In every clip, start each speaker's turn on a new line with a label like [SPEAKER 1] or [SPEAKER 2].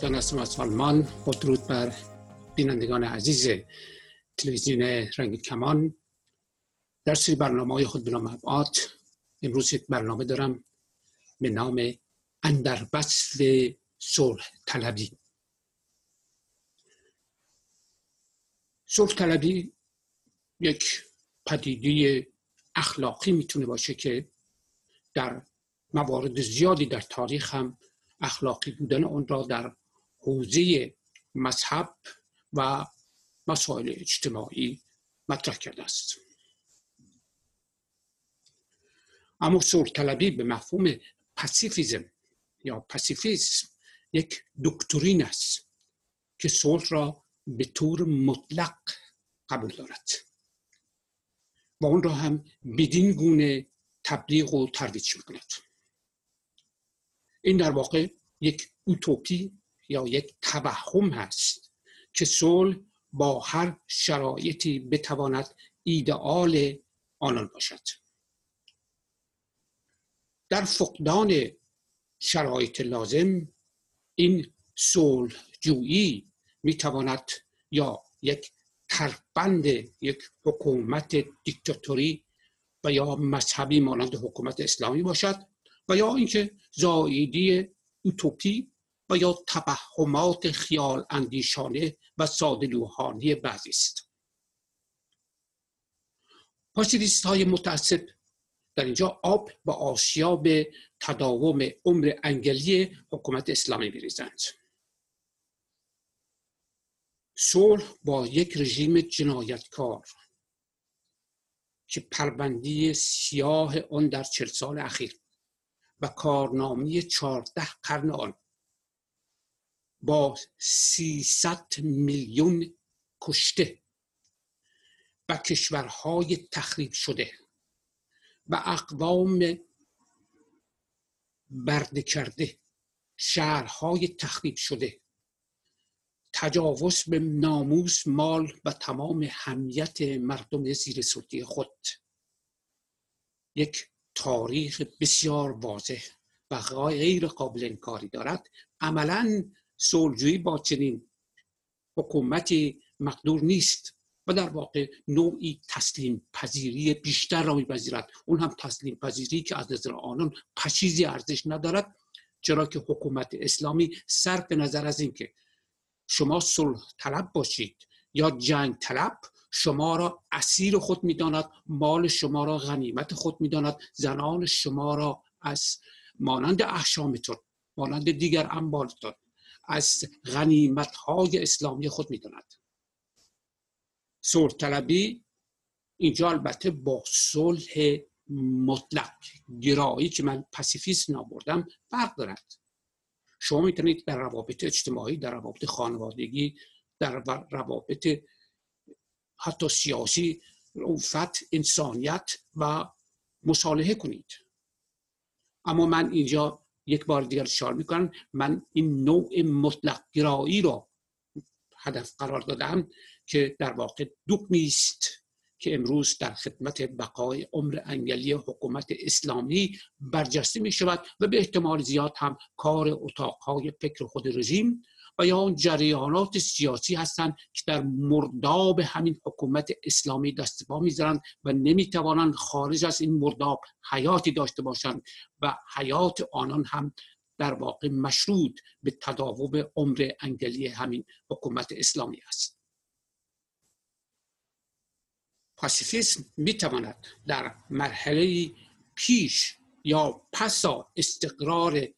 [SPEAKER 1] رشیدان هستم از سالمان با درود بر بینندگان عزیز تلویزیون رنگ کمان در سری برنامه های خود به نام ابعاد امروز یک برنامه دارم به نام اندر وصف صلح طلبی صلح طلبی یک پدیده اخلاقی می‌تونه باشه که در موارد زیادی در تاریخ هم اخلاقی بودن اون را در حوزه مذهب و مسائل اجتماعی مطرح کرده است. اما صلح طلبی به مفهوم پسیفیزم یا پسیفیسم یک دکترین است که صلح را به طور مطلق قبول دارد و اون را هم بدین گونه تبلیغ و ترویج می‌کند. این در واقع یک اوتوپی یا یک توهم هست که صلح با هر شرایطی بتواند ایدئال آنان باشد. در فقدان شرایط لازم این صلح جویی می‌تواند یا یک تربند یک حکومت دیکتاتوری و یا مذهبی مانند حکومت اسلامی باشد و یا اینکه زاییدی اوتوپی و یا توهمات خیال اندیشانه و سادلوحانی بعضی است. پاسیویست های متعصب در اینجا آب و آسیاب تداوم عمر انگلی حکومت اسلامی بریزند صلح با یک رژیم جنایتکار که پربندی سیاه آن در چل سال اخیر و کارنامه چهارده قرن آن با سیصد میلیون کشته و کشورهای تخریب شده و اقوام برده کرده شهرهای تخریب شده. تجاوز به ناموس مال و تمام همیت مردم زیر سلطه خود. یک تاریخ بسیار واضح و غیر قابل انکاری دارد. عملا صلحجویی با چنین حکومتی مقدور نیست و در واقع نوعی تسلیم پذیری بیشتر را میپذیرد. اون هم تسلیم پذیری که از نظر آنان پشیزی ارزش ندارد چرا که حکومت اسلامی صرف نظر از اینکه شما صلح طلب باشید یا جنگ طلب شما را اسیر خود می‌داند مال شما را غنیمت خود می‌داند زنان شما را از مانند احشامتون مانند دیگر اموالتون از غنیمت های اسلامی خود می‌داند. صلح طلبی اینجا البته با صلح مطلق گرایی که من پسیفیست نابردم فرق دارد. شما می‌تونید در روابط اجتماعی در روابط خانوادگی در روابط حتی سیاسی رفت انسانیت و مصالحه کنید. اما من اینجا یک بار دیگر اشاره می‌کنم من این نوع مطلق گرایی را هدف قرار دادم که در واقع دکمی است که امروز در خدمت بقای عمر انگلی حکومت اسلامی برجسته می شود و به احتمال زیاد هم کار اتاقهای فکر خود رژیم و یا اون جریانات سیاسی هستند که در مرداب همین حکومت اسلامی دست پا می‌ذارند و نمی‌توانند خارج از این مرداب حیاتی داشته باشند و حیات آنان هم در واقع مشروط به تداوم عمر انگلی همین حکومت اسلامی است. پاسیفیسم می‌تواند در مرحله پیش یا پسا استقرار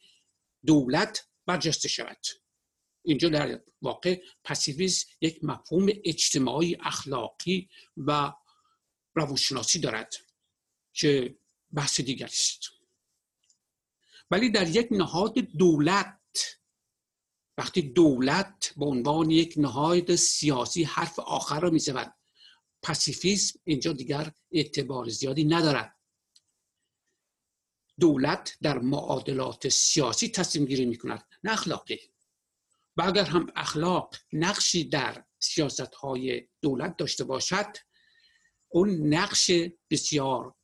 [SPEAKER 1] دولت برجسته شود. اینجا در واقع پسیویز یک مفهوم اجتماعی اخلاقی و روانشناسی دارد که بحث دیگری است. ولی در یک نهاد دولت وقتی دولت به عنوان یک نهاد سیاسی حرف آخر را می‌زند پسیفیسم اینجا دیگر اعتبار زیادی ندارد. دولت در معادلات سیاسی تصمیم گیری می کند نه اخلاقی. و اگر هم اخلاق نقشی در سیاست های دولت داشته باشد اون نقش بسیار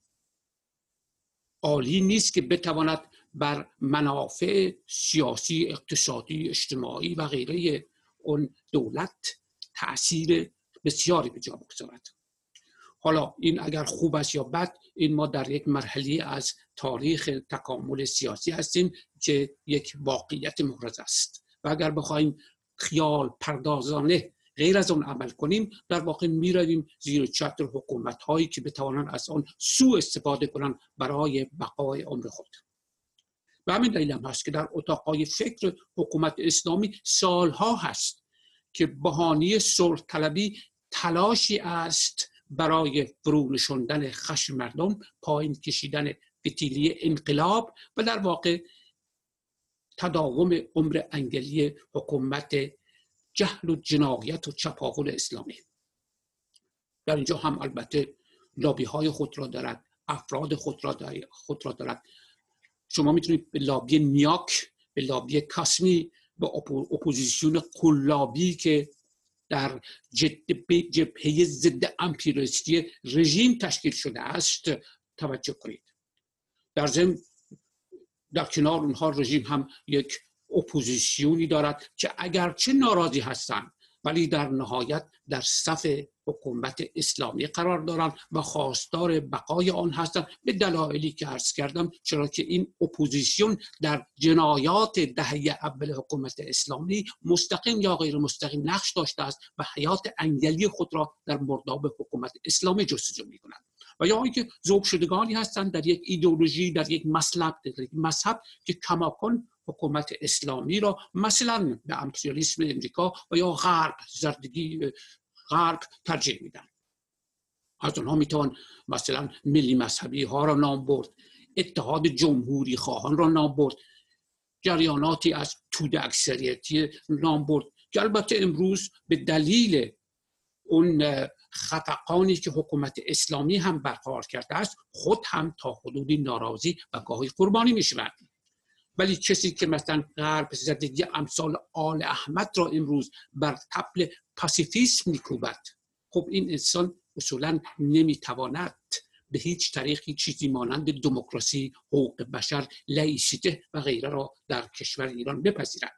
[SPEAKER 1] عالی نیست که بتواند بر منافع سیاسی اقتصادی اجتماعی و غیره اون دولت تاثیر بسیاری به جا بگذارد. حالا این اگر خوب است یا بد این ما در یک مرحله از تاریخ تکامل سیاسی هستیم که یک واقعیت محرز است. و اگر بخوایم خیال پردازانه غیر از آن عمل کنیم در واقع می رویم زیر چتر حکومت هایی که بتوانند از آن سو استفاده کنند برای بقای عمر خود. و همین دلیل هم هست که در اتاقهای فکر حکومت اسلامی سالها هست که بهانی صلح طلبی تلاشی است برای فرو خشم مردم پایین کشیدن فتیلی انقلاب و در واقع تداوم عمر انگلی حکومت جهل و جنایت و چپاول اسلامی. در اینجا هم البته لابی های خود را دارد افراد خود را, خود را دارد. شما می‌تونید به لابی نیاک به لابی کاسمی به اپوزیسیون قلابی که در جبهه ضد امپریالیستی رژیم تشکیل شده است توجه کنید. در ضمن در کنار اونها رژیم هم یک اپوزیسیونی دارد که اگرچه ناراضی هستند ولی در نهایت در صف حکومت اسلامی قرار دارند و خواستار بقای آن هستند. به دلایلی که عرض کردم چرا که این اپوزیسیون در جنایات دهه اول حکومت اسلامی مستقیم یا غیر مستقیم نقش داشته است و حیات انگلی خود را در مرداب حکومت اسلامی جستجو می کنند و یا اینکه ذوق شدگانی هستند در یک ایدئولوژی در یک مسلب در یک مذهب که کماکن حکومت اسلامی را مثلا به امپریالیسم امریکا و یا غرب زردگی غرب ترجیح میدن. از اونها می‌توان مثلا ملی مذهبی ها را نام برد اتحاد جمهوری خواهان را نام برد جریاناتی از تود اکثریتی نام برد. که البته امروز به دلیل اون خفقانی که حکومت اسلامی هم برقرار کرده است خود هم تا حدودی ناراضی و گاهی قربانی می‌شوند. ولی کسی که مثلا غرب زدگی امثال آل احمد را امروز بر تپل پاسیفیسم میکوبد خب این انسان اصولا نمی‌تواند به هیچ طریقی چیزی مانند دموکراسی حقوق بشر لایسیته و غیره را در کشور ایران بپذیرد.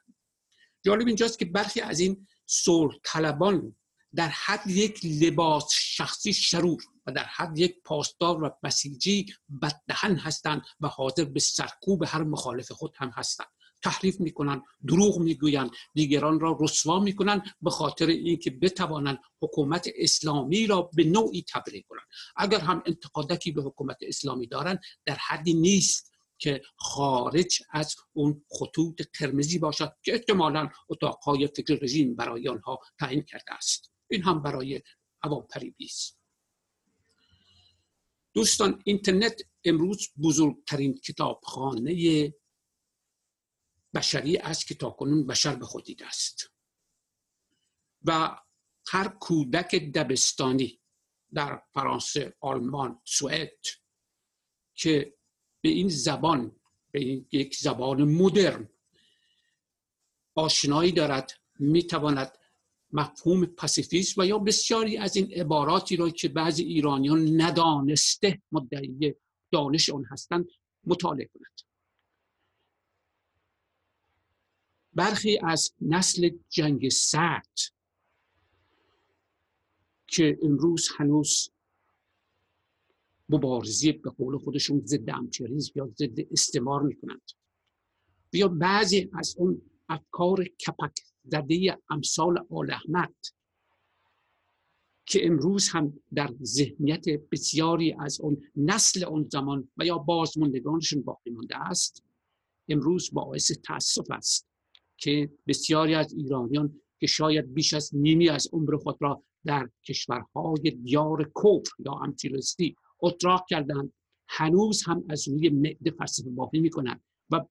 [SPEAKER 1] جالب اینجاست که برخی از این صلح طلبان در حد یک لباس شخصی شرور و در حد یک پاسدار و بسیجی بددهن هستند و حاضر به سرکوب هر مخالف خود هم هستند. تحریف می‌کنن دروغ می‌گویند دیگران را رسوا می‌کنن به خاطر اینکه بتوانند حکومت اسلامی را به نوعی تبلیغ کنند. اگر هم انتقادکی به حکومت اسلامی دارند در حدی نیست که خارج از اون خطوط قرمزی باشد که احتمالا اتاقهای فکر رژیم برای آنها تعیین کرده است. این هم برای عوام پریبی است دوستان اینترنت امروز بزرگترین کتابخانه بشری است که تاکنون بشر به خود دیده است. و هر کودک دبستانی در فرانسه، آلمان، سوئد که به این زبان به این یک زبان مدرن آشنایی دارد می‌تواند مفهوم پاسیفیسم و یا بسیاری از این عباراتی را که بعضی ایرانیان ندانسته مدعی دانش آن هستند مطالعه کند برخی از نسل جنگ سرد که امروز هنوز مبارزی به قول خودشون ضد امپریالیسم یا ضد استعمار می‌کنند. یا بعضی از اون افکار کپک زده امثال آل احمد که امروز هم در ذهنیت بسیاری از اون نسل اون زمان و یا بازموندگانشون باقی مانده است امروز باعث تاسف است که بسیاری از ایرانیان که شاید بیش از نیمی از عمر خود را در کشورهای دیار کفر یا امتیرستی اتراق کردند هنوز هم از روی معده فلسفه باقی می‌کنند و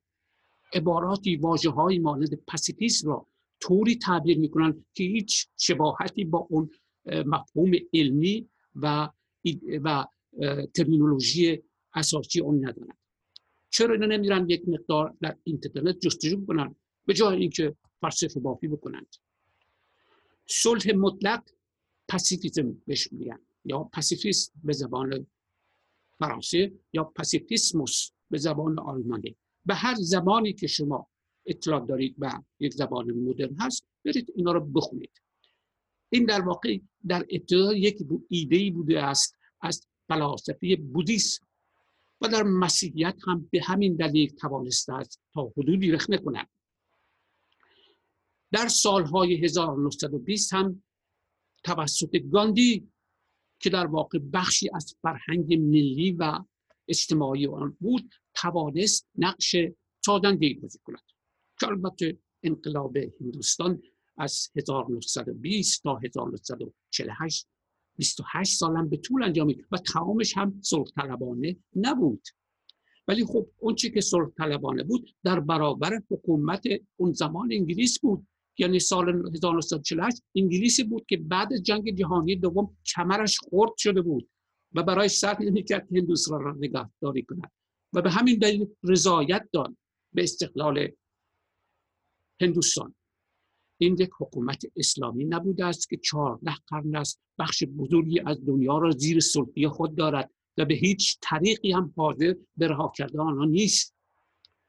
[SPEAKER 1] عباراتی واجه های مانند پسیفیسم را طوری تعبیر می‌کنن که هیچ شباهتی با اون مفهوم علمی و و ترمینولوژی اساسی اون ندارن. چرا اینا نمیرن یک مقدار در اینترنت جستجو کنن به جای اینکه فلسفه بافی بکنند. صلح مطلق پاسیفیسم بهش میگن یا پاسیفیسم به زبان فرانسه یا پاسیفیسموس به زبان آلمانی. به هر زمانی که شما اطلاع دارید و یک زبان مدرن هست برید اینا رو بخونید. این در واقع در ابتدا یک ایده بوده است از فلاسفه بودیسم و در مسیحیت هم به همین دلیل توانسته است تا حدودی رخنه کند در سالهای 1920 هم توسط گاندی که در واقع بخشی از فرهنگ ملی و اجتماعی آن بود توانست نقش سازنده بازی کند. که البته انقلاب هندوستان از 1920 تا 1948 28 سالم به طول انجامید و تمامش هم صلح طلبانه نبود. ولی خب اون چی که صلح طلبانه بود در برابر حکومت اون زمان انگلیس بود. یعنی سال 1948 انگلیسی بود که بعد جنگ جهانی دوم کمرش خورد شده بود و برای سر نمی‌کرد هندوستان را نگهداری کند و به همین دلیل رضایت داد به استقلال هندوستان. این یک حکومت اسلامی نبوده است که چهارده قرن است بخش بزرگی از دنیا را زیر سلطه خود دارد و به هیچ طریقی هم حاضر به رها کردن آنها نیست.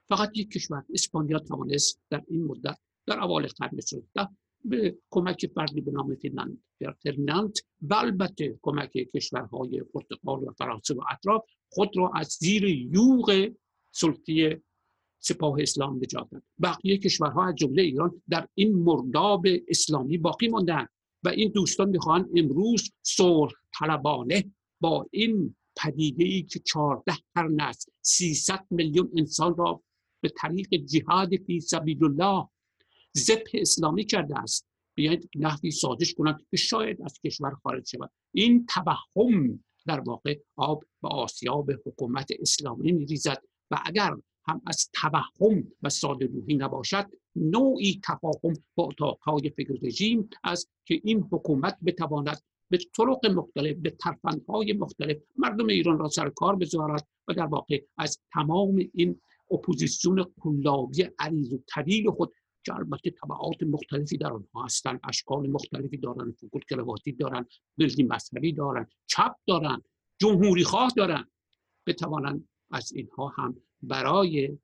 [SPEAKER 1] فقط یک کشور اسپانیا توانست در این مدت در اول قرن 16 به کمک فردی به نام فردیناند و البته کمک کشورهای پرتغال و فرانسه و اطراف خود را از زیر یوغ سلطه سپاه اسلام نجات داد. بقیه کشورها از جمله ایران در این مرداب اسلامی باقی ماندن و این دوستان می‌خواهند امروز صلح طلبانه با این پدیده ای که چهارده قرن است 300 میلیون انسان را به طریق جهاد فی سبیل الله زب اسلامی کرده است. بیاید نحوی سازش کنند که شاید از کشور خارج شود. این توهم در واقع آب و آسیاب حکومت اسلامی میریزد و اگر هم از توهم و ساده روحی نباشد نوعی تفاهم با اتاقهای فکر رژیم از که این حکومت بتواند به طرق مختلف به ترفندهای مختلف مردم ایران را سر کار بذارد و در واقع از تمام این اپوزیسیون قلابی عریض و طویل خود که البته طبقات مختلفی در آنها هستند اشکال مختلفی دارن فکل کراواتی دارن بلدی مذهبی دارن چپ دارن جمهوری خواه دارن بتوانند از اینها هم برای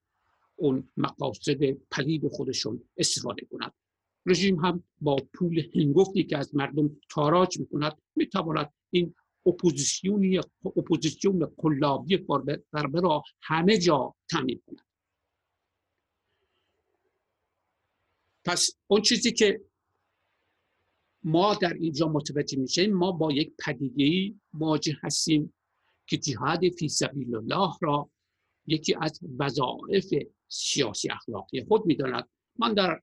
[SPEAKER 1] اون مقاصد پلید خودشون استفاده کنند. رژیم هم با پول هنگفتی که از مردم تاراج می‌کند می‌تواند این اپوزیسیونی اپوزیسیون قلابی فربه را همه جا تامین کند. پس اون چیزی که ما در اینجا متوجه میشیم ما با یک پدیده مواجه هستیم. که جهاد فی سبیل الله را یکی از وظایف سیاسی اخلاقی خود می‌داند. من در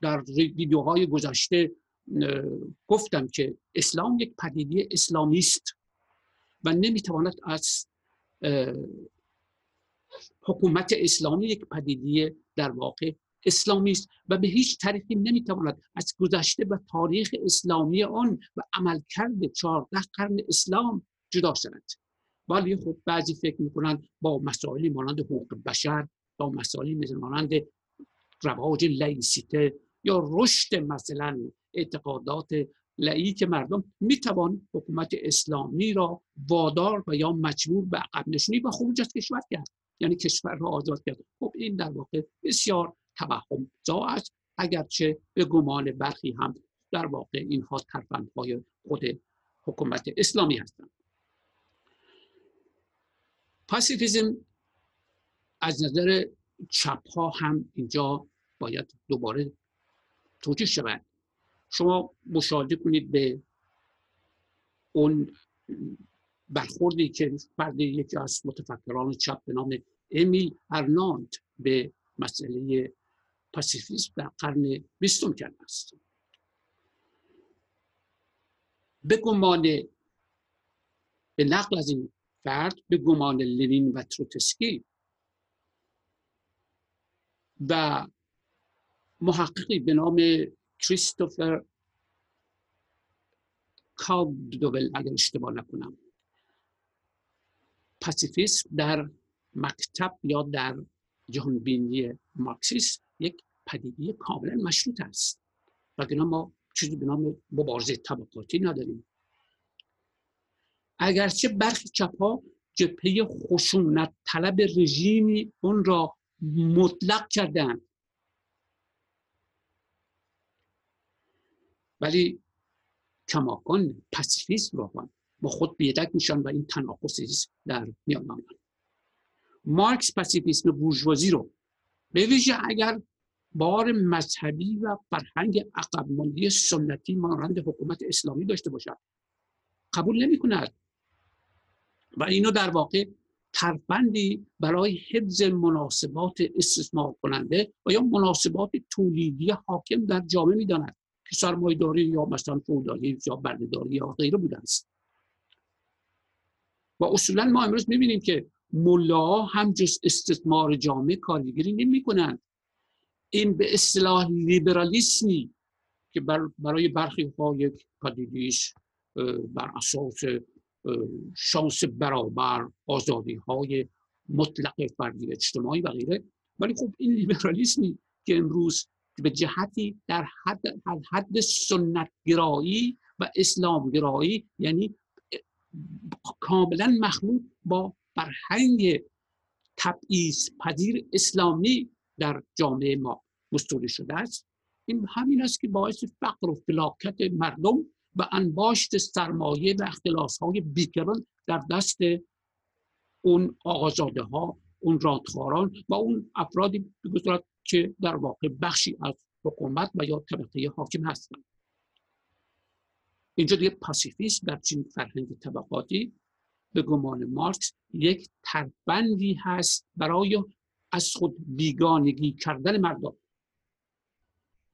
[SPEAKER 1] در ویدیوهای گذشته گفتم که اسلام یک پدیده اسلامی است و نمی‌تواند از حکومت اسلامی یک پدیده در واقع اسلامی است و به هیچ طریقی نمی‌تواند از گذشته و تاریخ اسلامی آن و عملکرد چهارده قرن اسلام جدا شود. ولی خب بعضی فکر می‌کنند با مسائلی مانند حقوق بشر با مسائلی مانند رواج لایسیته یا رشد مثلا اعتقادات لعیک مردم می‌توان حکومت اسلامی را وادار و یا مجبور به عقب نشونی و خروج از کشور کرد. یعنی کشور را آزاد کرد. خب این در واقع بسیار توهم زا است. اگرچه به گمان برخی هم در واقع اینها ترفندهای خود حکومت اسلامی هستند. پاسیفیزم از نظر چپ ها هم اینجا باید دوباره توجیه شود. شما مشاهده کنید به اون برخوردی که فرد یکی از متفکران چپ به نام امیل ارناند به مسئله پاسیفیسم در قرن بیستم کرده است. به گمان به نقل از این فرد به گمان لنین و تروتسکی و محققی به نام کریستوفر کالدوبل اگر اشتباه نکنم. پاسیفیسم در مکتب یا در جهانبینی مارکسیسم یک پدیده کاملا مشروط است. وگرنه ما چیزی به نام مبارزه طبقاتی نداریم. اگرچه برخی چپ ها جبهه خشونت طلب رژیمی اون را مطلق کردن ولی کماکان پسیفیسم رو با خود بیدک میشن و این تناقضی در میان آمد مارکس پسیفیسم بورژوازی رو به ویژه اگر بار مذهبی و فرهنگ عقب سنتی مانند حکومت اسلامی داشته باشد قبول نمی کند و اینو در واقع ترفندی برای حفظ مناسبات استثمار کننده و یا مناسبات تولیدی حاکم در جامعه می‌داند که سرمایه‌داری یا مثلا فودالی یا بردهداری یا غیره بوده است. و اصولا ما امروز می‌بینیم که ملا هم جز استثمار جامعه کارگیری نمی کنند این به اصطلاح لیبرالیسمی که برای برخی ها یک پدیدیش بر اساس شانس برابر آزادی های مطلق فردی اجتماعی و غیره. ولی خب این لیبرالیسمی که امروز به جهتی در حد, حد سنت گرایی و اسلام گرایی یعنی کاملا مخلوط با فرهنگ تبعیض پذیر اسلامی در جامعه ما مستوری شده است. این همین است که باعث فقر و فلاکت مردم و انباشت سرمایه و اختلاس های بیکران در دست اون آقازاده ها اون رادخاران و اون افرادی بگذارد که در واقع بخشی از حکومت و یا طبقه حاکم هستند. اینجا دیگه پاسیفیسم در چنین فرهنگ طبقاتی به گمان مارکس یک ترفندی هست برای از خود بیگانگی کردن مردم.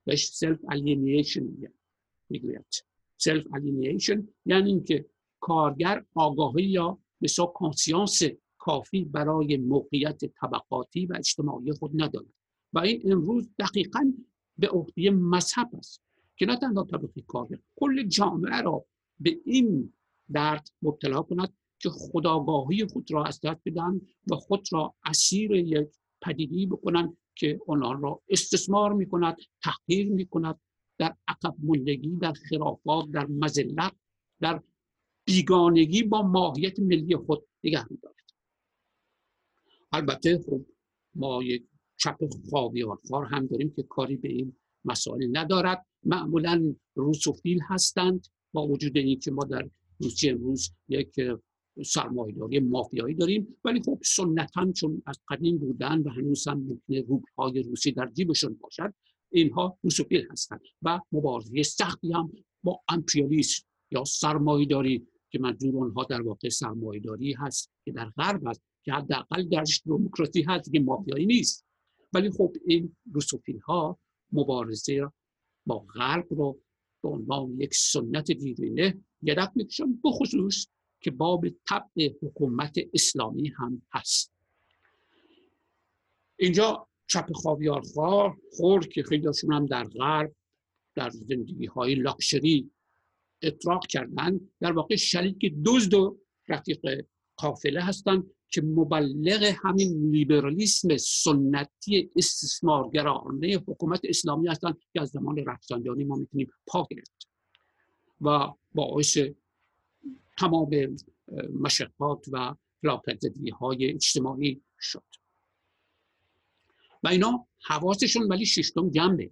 [SPEAKER 1] بهش self-alienation می‌گوید. self-alienation یعنی اینکه کارگر آگاهی یا بسا consciousness کافی برای موقعیت طبقاتی و اجتماعی خود ندارد. و این امروز دقیقا به عهده مذهب است که نه تنها طبقه کارگر کل جامعه را به این درد مبتلا کند که خداگاهی خود را از دست بدن و خود را اسیر یک پدیدی بکنند که آنان را استثمار می کند تحقیر می کند در عقب مندگی در خرافات در مزلت در بیگانگی با ماهیت ملی خود نگه می دارد البته خب ما یک چپ خاویارخوار هم داریم که کاری به این مسائل ندارد. معمولا روسوفیل هستند. با وجود اینکه ما در روسیه امروز یک سرمایداری مافیایی داریم ولی خب سنتا چون از قدیم بودن و هنوز هم ممکنه های روسی در جیبشون باشد اینها روسوفیل هستند و مبارزه سختی هم با امپریالیسم یا سرمایداری که منظور آنها در واقع سرمایداری هست که در غرب هست که حداقل درش دموکراسی هست که مافیایی نیست. ولی خب این روسوفیل ها مبارزه با غرب رو به عنوان یک سنت دیرینه یدک می‌کشن بخصوص که باب طبع حکومت اسلامی هم هست. اینجا چپ خاویارخوار خور که خیلی هم در غرب در زندگی های لاکشری اطراق کردن. در واقع شریک دزد و رفیق قافله هستند که مبلغ همین لیبرالیسم سنتی استثمارگرانه حکومت اسلامی هستند که از زمان رفسنجانی ما می‌تونیم پا گرفت و باعث تمام مشقات و فلاکتزدگی های اجتماعی شد. و اینا حواسشون ولی ششتم جنبه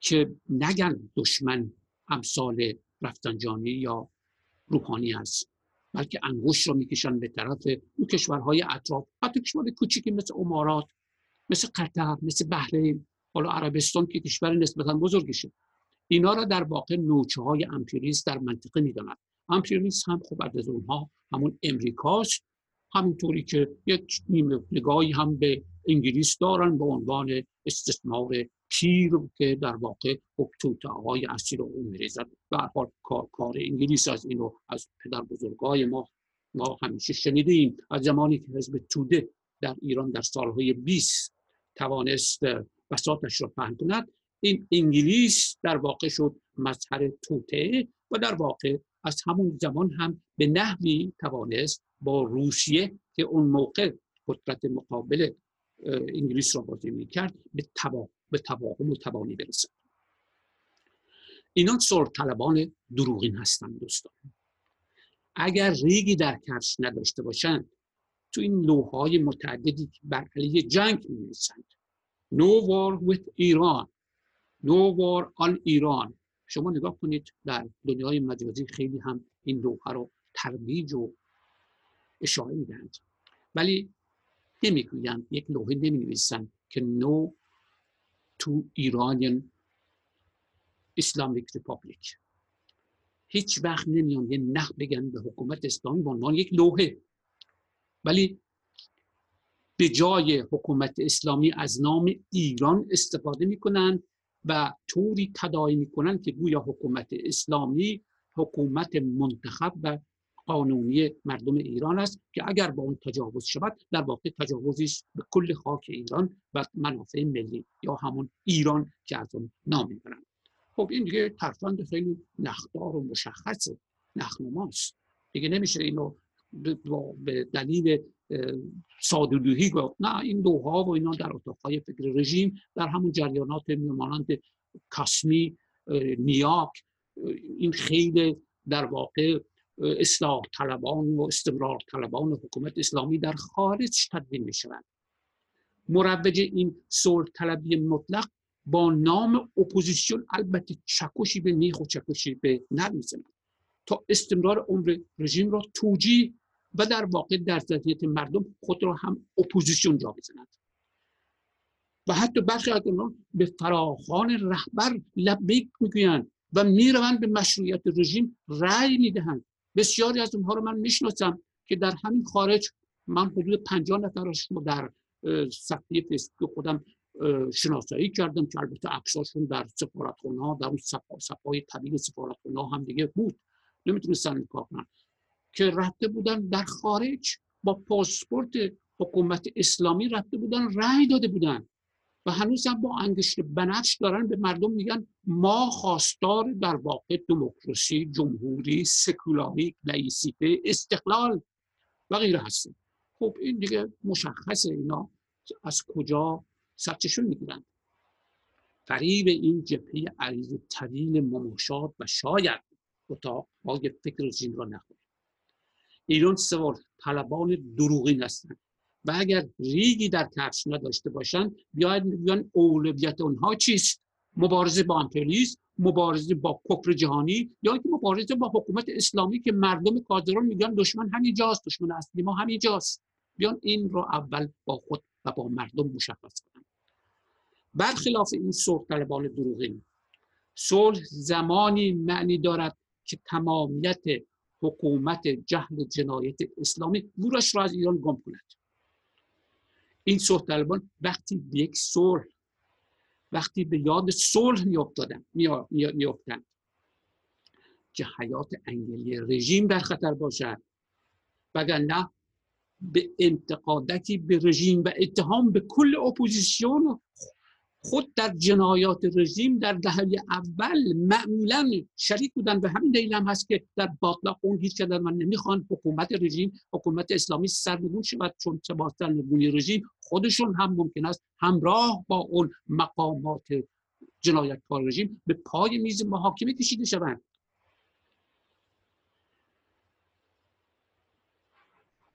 [SPEAKER 1] که نگن دشمن امثال رفتنجانی یا روحانی است بلکه انگوش رو می‌کشن به طرف اون کشورهای اطراف. حتی کشور کوچیکی مثل امارات مثل قطر مثل بحرین حالا عربستان که کشور نسبتا بزرگشه. اینا را در واقع نوچه های امپیریست در منطقه می‌دانند امپریالیسم هم خب از اونها همون امریکاست همینطوری که یک نیمه نگاهی هم به انگلیس دارن به عنوان استثمار پیر که در واقع حکتوت آقای اصیل رو میریزد به حال کار, کار انگلیس از اینو از پدر بزرگای ما ما همیشه شنیدیم. از زمانی که حزب توده در ایران در سالهای 20 توانست بساطش را پهن کند این انگلیس در واقع شد مظهر توته و در واقع از همون زمان هم به نحوی توانست با روسیه که اون موقع قدرت مقابل انگلیس را بازی می کرد به تبا به تباهم و تبانی برسد اینا طلبان دروغین هستند دوستان. اگر ریگی در کفش نداشته باشند تو این لوهای متعددی که بر علیه جنگ می No war with Iran. No war on Iran. شما نگاه کنید در دنیای مجازی خیلی هم این لوها رو ترویج و اشاره می‌دهند. ولی نمی‌گویند یک لوحه نمی نویسند که نو تو ایرانیان اسلامیک ریپابلیک. هیچ وقت نمیان یه نخ بگن به حکومت اسلامی به عنوان یک لوحه. ولی به جای حکومت اسلامی از نام ایران استفاده می‌کنن و طوری تداعی می‌کنن که گویا حکومت اسلامی حکومت منتخب و قانونی مردم ایران است که اگر با اون تجاوز شود در واقع تجاوزی به کل خاک ایران و منافع ملی یا همون ایران که از اون نام می‌برن خب این دیگه ترفند خیلی نخدار و مشخص نخنماست دیگه نمیشه اینو به دلیل سادلوهی گفت. نه این دوها و اینا در اتاقهای فکر رژیم در همون جریانات مانند کاسمی نیاک این خیلی در واقع اصلاح طلبان و استمرار طلبان حکومت اسلامی در خارج تدوین می شوند مروج این صلح طلبی مطلق با نام اپوزیسیون البته چکشی به میخ و چکشی به نعل می‌زند. تا استمرار عمر رژیم را توجیه و در واقع در ذهنیت مردم خود را هم اپوزیسیون جا بزند و حتی برخی از به فراخان رهبر لبیک می‌گویند و می‌روند به مشروعیت رژیم رأی می‌دهند. بسیاری از اونها رو من می‌شناسم که در همین خارج من حدود 50 نفرش رو در صفحه فیسبوک خودم شناسایی کردم که البته عکساشون در سفارتخونه ها در اون صفحه طبیل سفارتخونه هم دیگه بود. نمی‌تونستن کار کنن. که رفته بودن در خارج با پاسپورت حکومت اسلامی رفته بودن رأی داده بودن. و هنوز هم با انگشت بنفش دارن به مردم میگن ما خواستار در واقع دموکراسی جمهوری سکولاری لایسیته استقلال و غیره هستیم. خب این دیگه مشخصه اینا از کجا سرچشون می‌گیرن. فریب این جبهه عریض طویل مماشات و شاید اتاقهای فکر رژیم را نخورد ایران سوار طلبان دروغین هستند. و اگر ریگی در کفش نداشته باشند بیاید بیان اولویت اونها چیست؟ مبارزه با امپریالیسم مبارزه با کفر جهانی یا اینکه مبارزه با حکومت اسلامی که مردم کادران میگن دشمن همینجاست دشمن اصلی ما همینجاست بیان این رو اول با خود و با مردم مشخص کنند برخلاف این صلح طلبان دروغین صلح زمانی معنی دارد که تمامیت حکومت جهل جنایت اسلامی گورش را از ایران گم کند. این صلح طلبان وقتی به یک صلح وقتی به یاد صلح میافتادن میافتند که حیات انگلی رژیم در خطر باشد. وگرنه به انتقادکی به رژیم و اتهام به کل اپوزیسیون خود در جنایات رژیم در دهه اول معمولا شریک بودن و همین دلیل هم هست که در باطلاق اون هیچ کدر من نمی‌خوان حکومت رژیم حکومت اسلامی سرنگون شود چون با سرنگونی رژیم خودشون هم ممکن است همراه با اون مقامات جنایتکار رژیم به پای میز محاکمه کشیده شوند.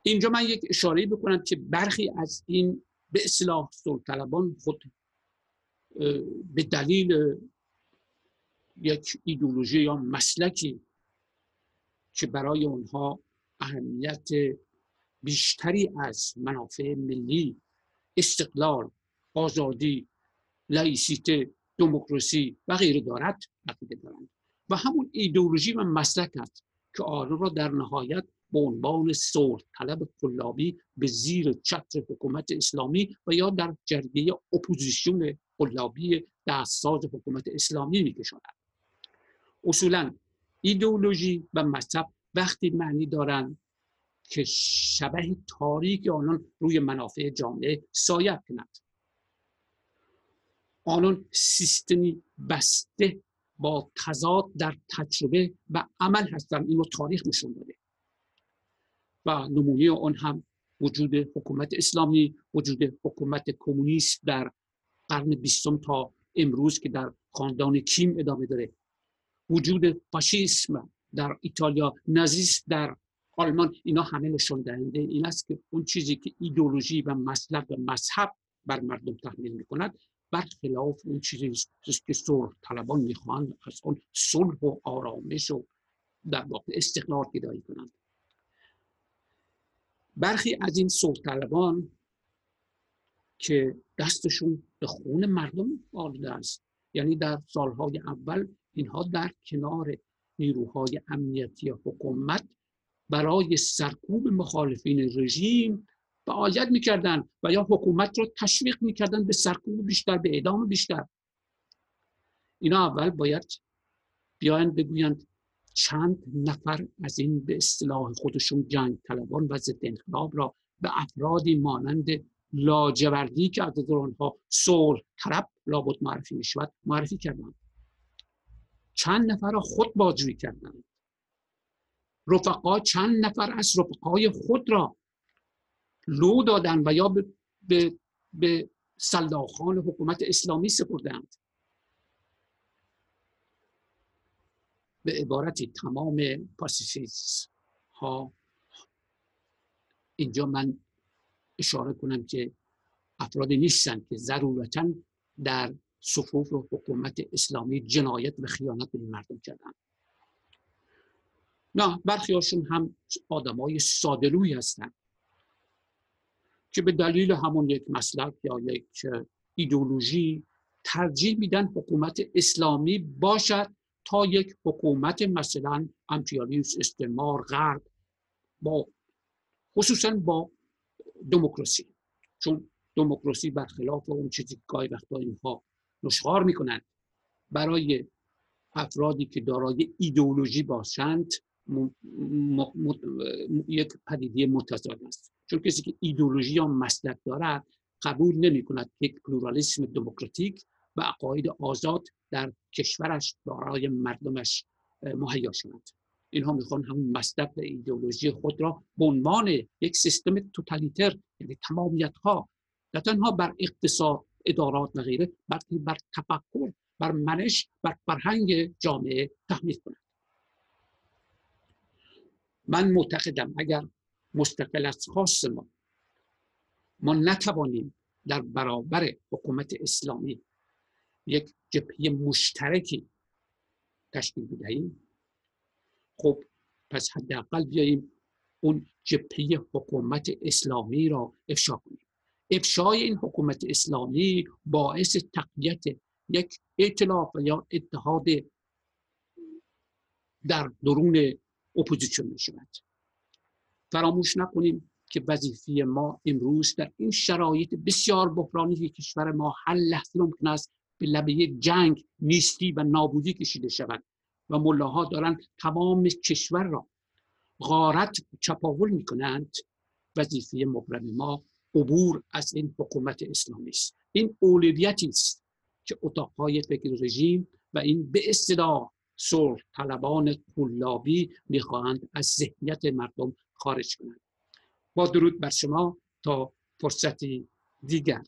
[SPEAKER 1] اینجا من یک اشاره بکنم که برخی از این به اصلاح طلبان خود به دلیل یک ایدولوژی یا مسلکی که برای اونها اهمیت بیشتری از منافع ملی استقلال آزادی لایسیته دموکراسی و غیره دارد عقیده دارند. و همون ایدولوژی و مسلک است که آن را در نهایت به عنوان صلح طلب قلابی به زیر چتر حکومت اسلامی و یا در جرگه اپوزیسیون قلابی دستساز حکومت اسلامی میکشاند. اصولا ایدئولوژی و مذهب وقتی معنی دارند که شبح تاریک آنان روی منافع جامعه سایه کند آنان سیستمی بسته با تضاد در تجربه و عمل هستند. اینو تاریخ نشون داده. و نمونه آن هم وجود حکومت اسلامی وجود حکومت کمونیست در قرن بیستم تا امروز که در خاندان کیم ادامه داره. وجود فاشیسم در ایتالیا نازیسم در آلمان اینا همه نشون دهنده این است که اون چیزی که ایدولوژی و مسلک و مذهب بر مردم تحمیل می‌کند برخلاف اون چیزی که صلح طلبان می‌خواهند از اون صلح و آرامش و در واقع استقلال گدایی کنند. برخی از این صلح طلبان که دستشون به خون مردم آلوده است. یعنی در سالهای اول اینها در کنار نیروهای امنیتی حکومت برای سرکوب مخالفین رژیم فعالیت می‌کردن و یا حکومت رو تشویق می‌کردن به سرکوب بیشتر به اعدام بیشتر. اینا اول باید بیاین بگویند چند نفر از این به اصطلاح خودشون جنگ طلبان و ضد انقلاب را به افرادی مانند لاجوردی که از آنها صلح طرب لابد معرفی می شود معرفی کردند. چند نفر را خود بازجویی کردند. رفقا چند نفر از رفقای خود را لو دادن و یا به, به, به سلاخان حکومت اسلامی سپردند. به عبارتی تمام پاسیفیست ها. اینجا من اشاره کنم که افرادی نیستند که ضرورتا در صفوف و حکومت اسلامی جنایت و خیانت به این مردم کردن. نه برخی هاشون هم آدمای سادلوی هستند که به دلیل همون یک مسلک یا یک ایدولوژی ترجیح میدن حکومت اسلامی باشد تا یک حکومت مثلا امپریالیسم استعمار غرب با خصوصا با دموکراسی. چون دموکراسی برخلاف اون چیزی که گاهی وقتا اینها نشخار می‌کنند برای افرادی که دارای ایدئولوژی باشند یک پدیده متضاد است. چون کسی که ایدئولوژی یا مسلک دارد قبول نمی کند یک پلورالیسم دموکراتیک و عقاید آزاد در کشورش برای مردمش مهیا شود. اینها می‌خوان همون و ایدئولوژی خود را به عنوان یک سیستم توتالیتر یعنی تمامیت ها نه تنها بر اقتصاد ادارات و غیره بلکه بر تفکر بر منش بر فرهنگ جامعه تحمیل کنند. من معتقدم اگر مستقل از خاص ما ما نتوانیم در برابر حکومت اسلامی یک جبهه مشترکی تشکیل بدهیم. خب پس حداقل بیاییم اون جبهه حکومت اسلامی را افشا کنیم. افشای این حکومت اسلامی باعث تقویت یک اطلاف یا اتحاد در درون اپوزیسیون می شود فراموش نکنیم که وظیفه ما امروز در این شرایط بسیار بحرانی که کشور ما هر لحظه ممکن است به لبه جنگ نیستی و نابودی کشیده شود. و ملاها دارند تمام کشور را غارت چپاول می کنند وظیفه مبرم ما عبور از این حکومت اسلامی است. این اولویتی است که اتاقهای فکر رژیم و این به اصطلاح صلح طلبان طلابی می‌خواهند از ذهنیت مردم خارج کنند. با درود بر شما تا فرصتی دیگر.